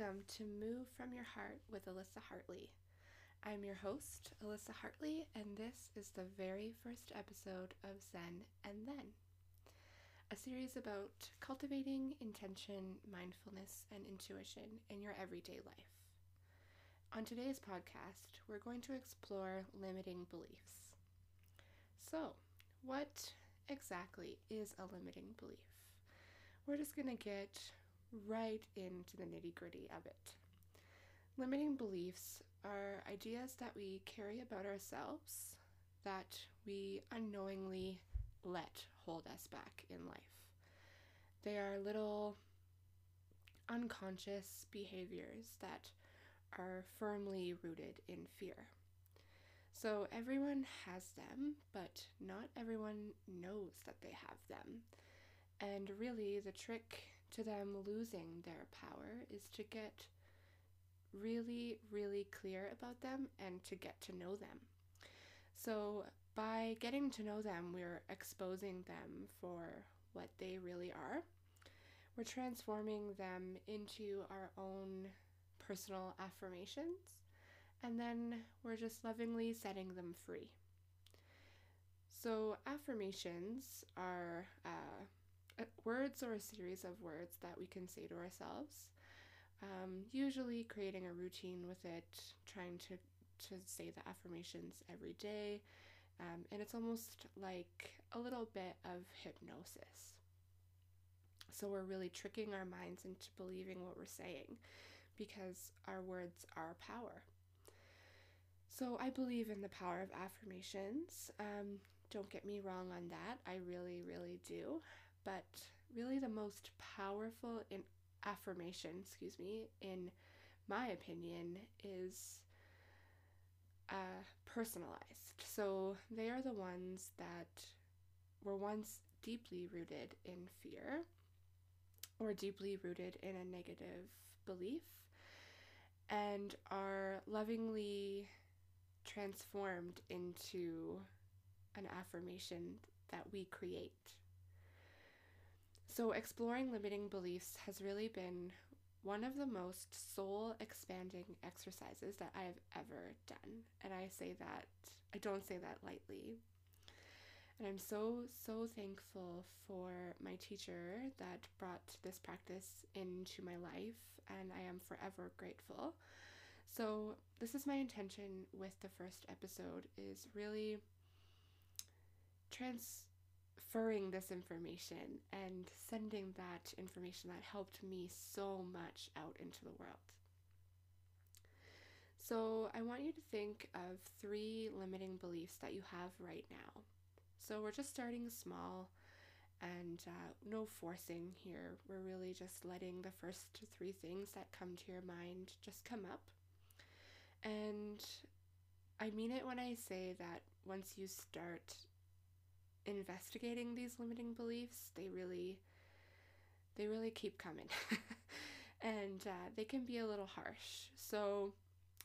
Welcome to Move From Your Heart with Alisa Hartley. I'm your host, Alisa Hartley, and this is the very first episode of Zen and Then, a series about cultivating intention, mindfulness, and intuition in your everyday life. On today's podcast, we're going to explore limiting beliefs. So, what exactly is a limiting belief? We're just going to get right into the nitty gritty of it. Limiting beliefs are ideas that we carry about ourselves that we unknowingly let hold us back in life. They are little unconscious behaviors that are firmly rooted in fear. So everyone has them, but not everyone knows that they have them. And really, the trick to them losing their power is to get really, really clear about them and to get to know them. So, by getting to know them, we're exposing them for what they really are. We're transforming them into our own personal affirmations, and then we're just lovingly setting them free. So, affirmations are uh, words or a series of words that we can say to ourselves. Um, usually, creating a routine with it, trying to to say the affirmations every day, um, and it's almost like a little bit of hypnosis. So we're really tricking our minds into believing what we're saying, because our words are power. So I believe in the power of affirmations. Um, don't get me wrong on that. I really, really do. But really, the most powerful in affirmation, excuse me, in my opinion, is uh, personalized. So they are the ones that were once deeply rooted in fear or deeply rooted in a negative belief and are lovingly transformed into an affirmation that we create so, exploring limiting beliefs has really been one of the most soul expanding exercises that I have ever done. And I say that, I don't say that lightly. And I'm so, so thankful for my teacher that brought this practice into my life, and I am forever grateful. So, this is my intention with the first episode is really trans inferring this information and sending that information that helped me so much out into the world. So, I want you to think of three limiting beliefs that you have right now. So, we're just starting small and uh, no forcing here. We're really just letting the first three things that come to your mind just come up. And I mean it when I say that once you start investigating these limiting beliefs, they really they really keep coming. and uh, they can be a little harsh. So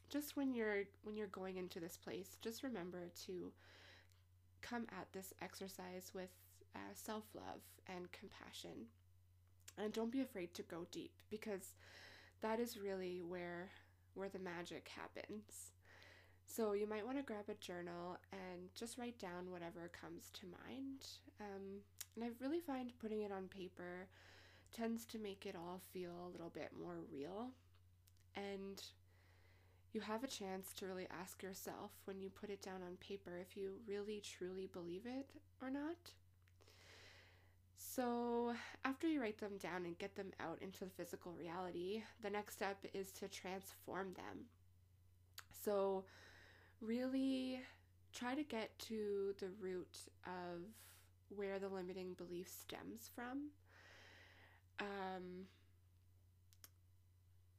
just when you're when you're going into this place, just remember to come at this exercise with uh, self-love and compassion. And don't be afraid to go deep because that is really where where the magic happens. So you might want to grab a journal and just write down whatever comes to mind. Um, and I really find putting it on paper tends to make it all feel a little bit more real. And you have a chance to really ask yourself when you put it down on paper if you really truly believe it or not. So, after you write them down and get them out into the physical reality, the next step is to transform them. So, really try to get to the root of where the limiting belief stems from. Um,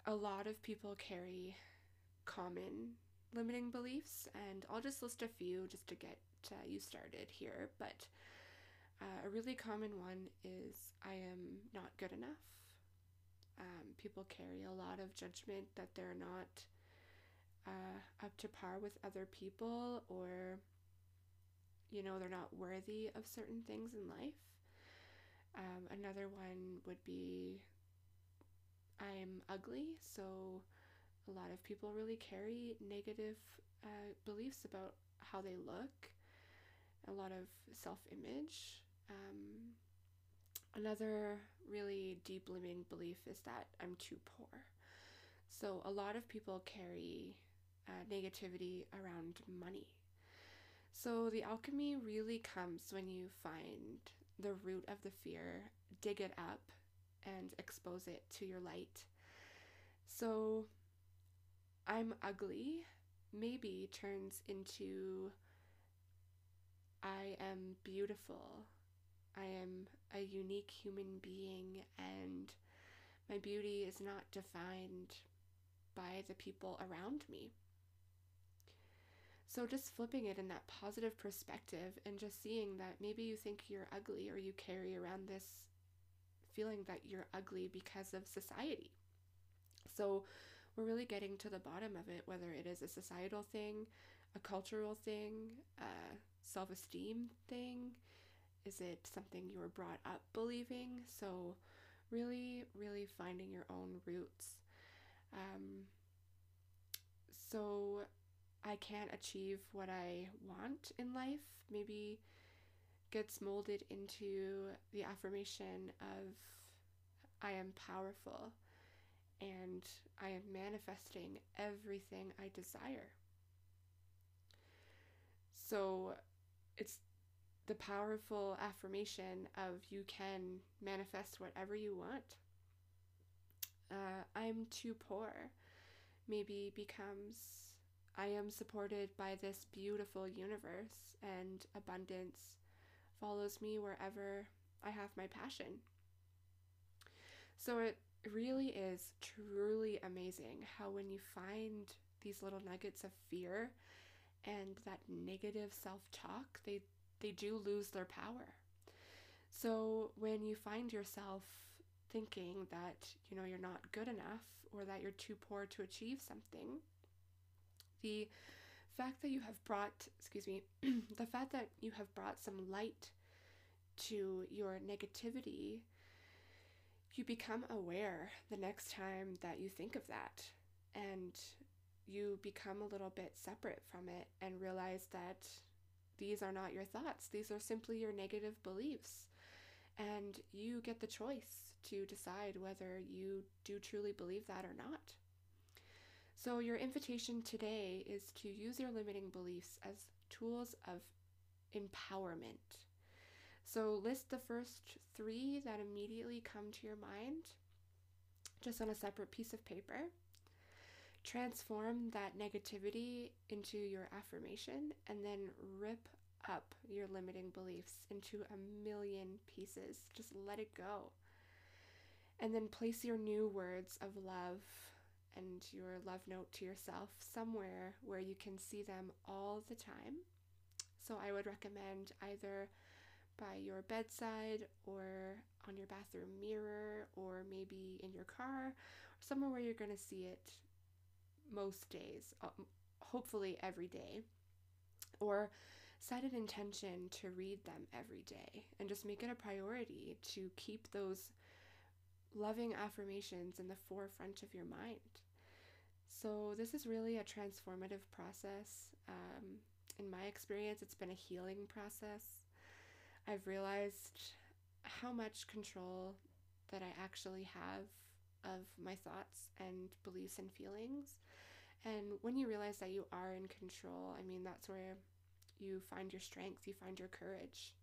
a lot of people carry common limiting beliefs, and I'll just list a few just to get uh, you started here. But uh, a really common one is I am not good enough. Um, people carry a lot of judgment that they're not uh, up to par with other people or you know they're not worthy of certain things in life um, another one would be I'm ugly, so a lot of people really carry negative uh, beliefs about how they look, a lot of self image. Um, another really deep limiting belief is that I'm too poor. So, a lot of people carry uh, negativity around money. So, the alchemy really comes when you find the root of the fear, dig it up, and expose it to your light. So, I'm ugly maybe turns into I am beautiful. I am a unique human being, and my beauty is not defined by the people around me. So, just flipping it in that positive perspective and just seeing that maybe you think you're ugly or you carry around this feeling that you're ugly because of society. So, we're really getting to the bottom of it, whether it is a societal thing, a cultural thing, a self esteem thing. Is it something you were brought up believing? So, really, really finding your own roots. Um, so, I can't achieve what I want in life. Maybe gets molded into the affirmation of I am powerful and I am manifesting everything I desire. So it's the powerful affirmation of you can manifest whatever you want. Uh, I'm too poor maybe becomes I am supported by this beautiful universe and abundance follows me wherever I have my passion. So it really is truly amazing how when you find these little nuggets of fear and that negative self-talk, they they do lose their power. So when you find yourself thinking that, you know, you're not good enough or that you're too poor to achieve something, the fact that you have brought, excuse me, the fact that you have brought some light to your negativity you become aware the next time that you think of that and you become a little bit separate from it and realize that these are not your thoughts, these are simply your negative beliefs. And you get the choice to decide whether you do truly believe that or not. So, your invitation today is to use your limiting beliefs as tools of empowerment. So list the first three that immediately come to your mind just on a separate piece of paper. Transform that negativity into your affirmation and then rip up your limiting beliefs into a million pieces. Just let it go. And then place your new words of love and your love note to yourself somewhere where you can see them all the time. So I would recommend either by your bedside or on your bathroom mirror or maybe in your car somewhere where you're going to see it most days, uh, hopefully every day. Or set an intention to read them every day and just make it a priority to keep those loving affirmations in the forefront of your mind. So, this is really a transformative process. Um, in my experience, it's been a healing process. I've realized how much control that I actually have of my thoughts and beliefs and feelings. And when you realize that you are in control, I mean, that's where you find your strength, you find your courage.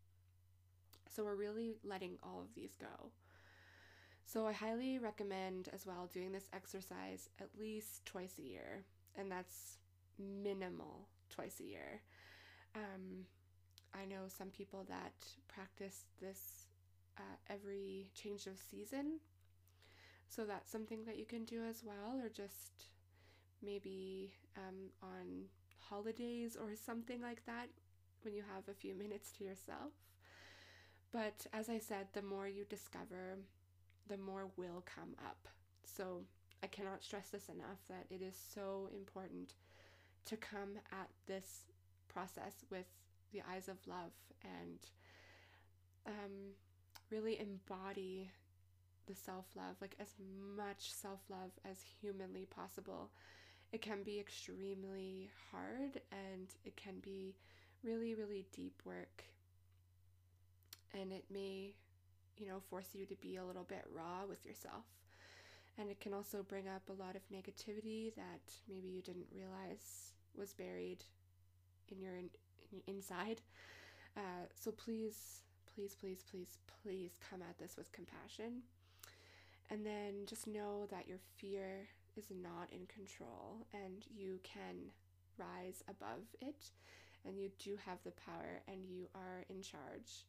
So we're really letting all of these go. So I highly recommend as well doing this exercise at least twice a year, and that's minimal twice a year. Um, I know some people that practice this uh, every change of season. So that's something that you can do as well, or just maybe um, on holidays or something like that when you have a few minutes to yourself. But as I said, the more you discover, the more will come up. So I cannot stress this enough that it is so important to come at this process with the eyes of love and um, really embody the self love, like as much self love as humanly possible. It can be extremely hard and it can be really, really deep work. And it may, you know, force you to be a little bit raw with yourself. And it can also bring up a lot of negativity that maybe you didn't realize was buried in your in, in inside. Uh, so please, please, please, please, please come at this with compassion. And then just know that your fear is not in control and you can rise above it and you do have the power and you are in charge.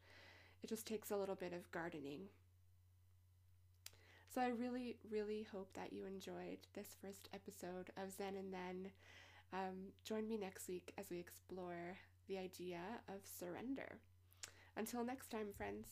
It just takes a little bit of gardening. So I really, really hope that you enjoyed this first episode of Zen and Then. Um, join me next week as we explore the idea of surrender. Until next time, friends.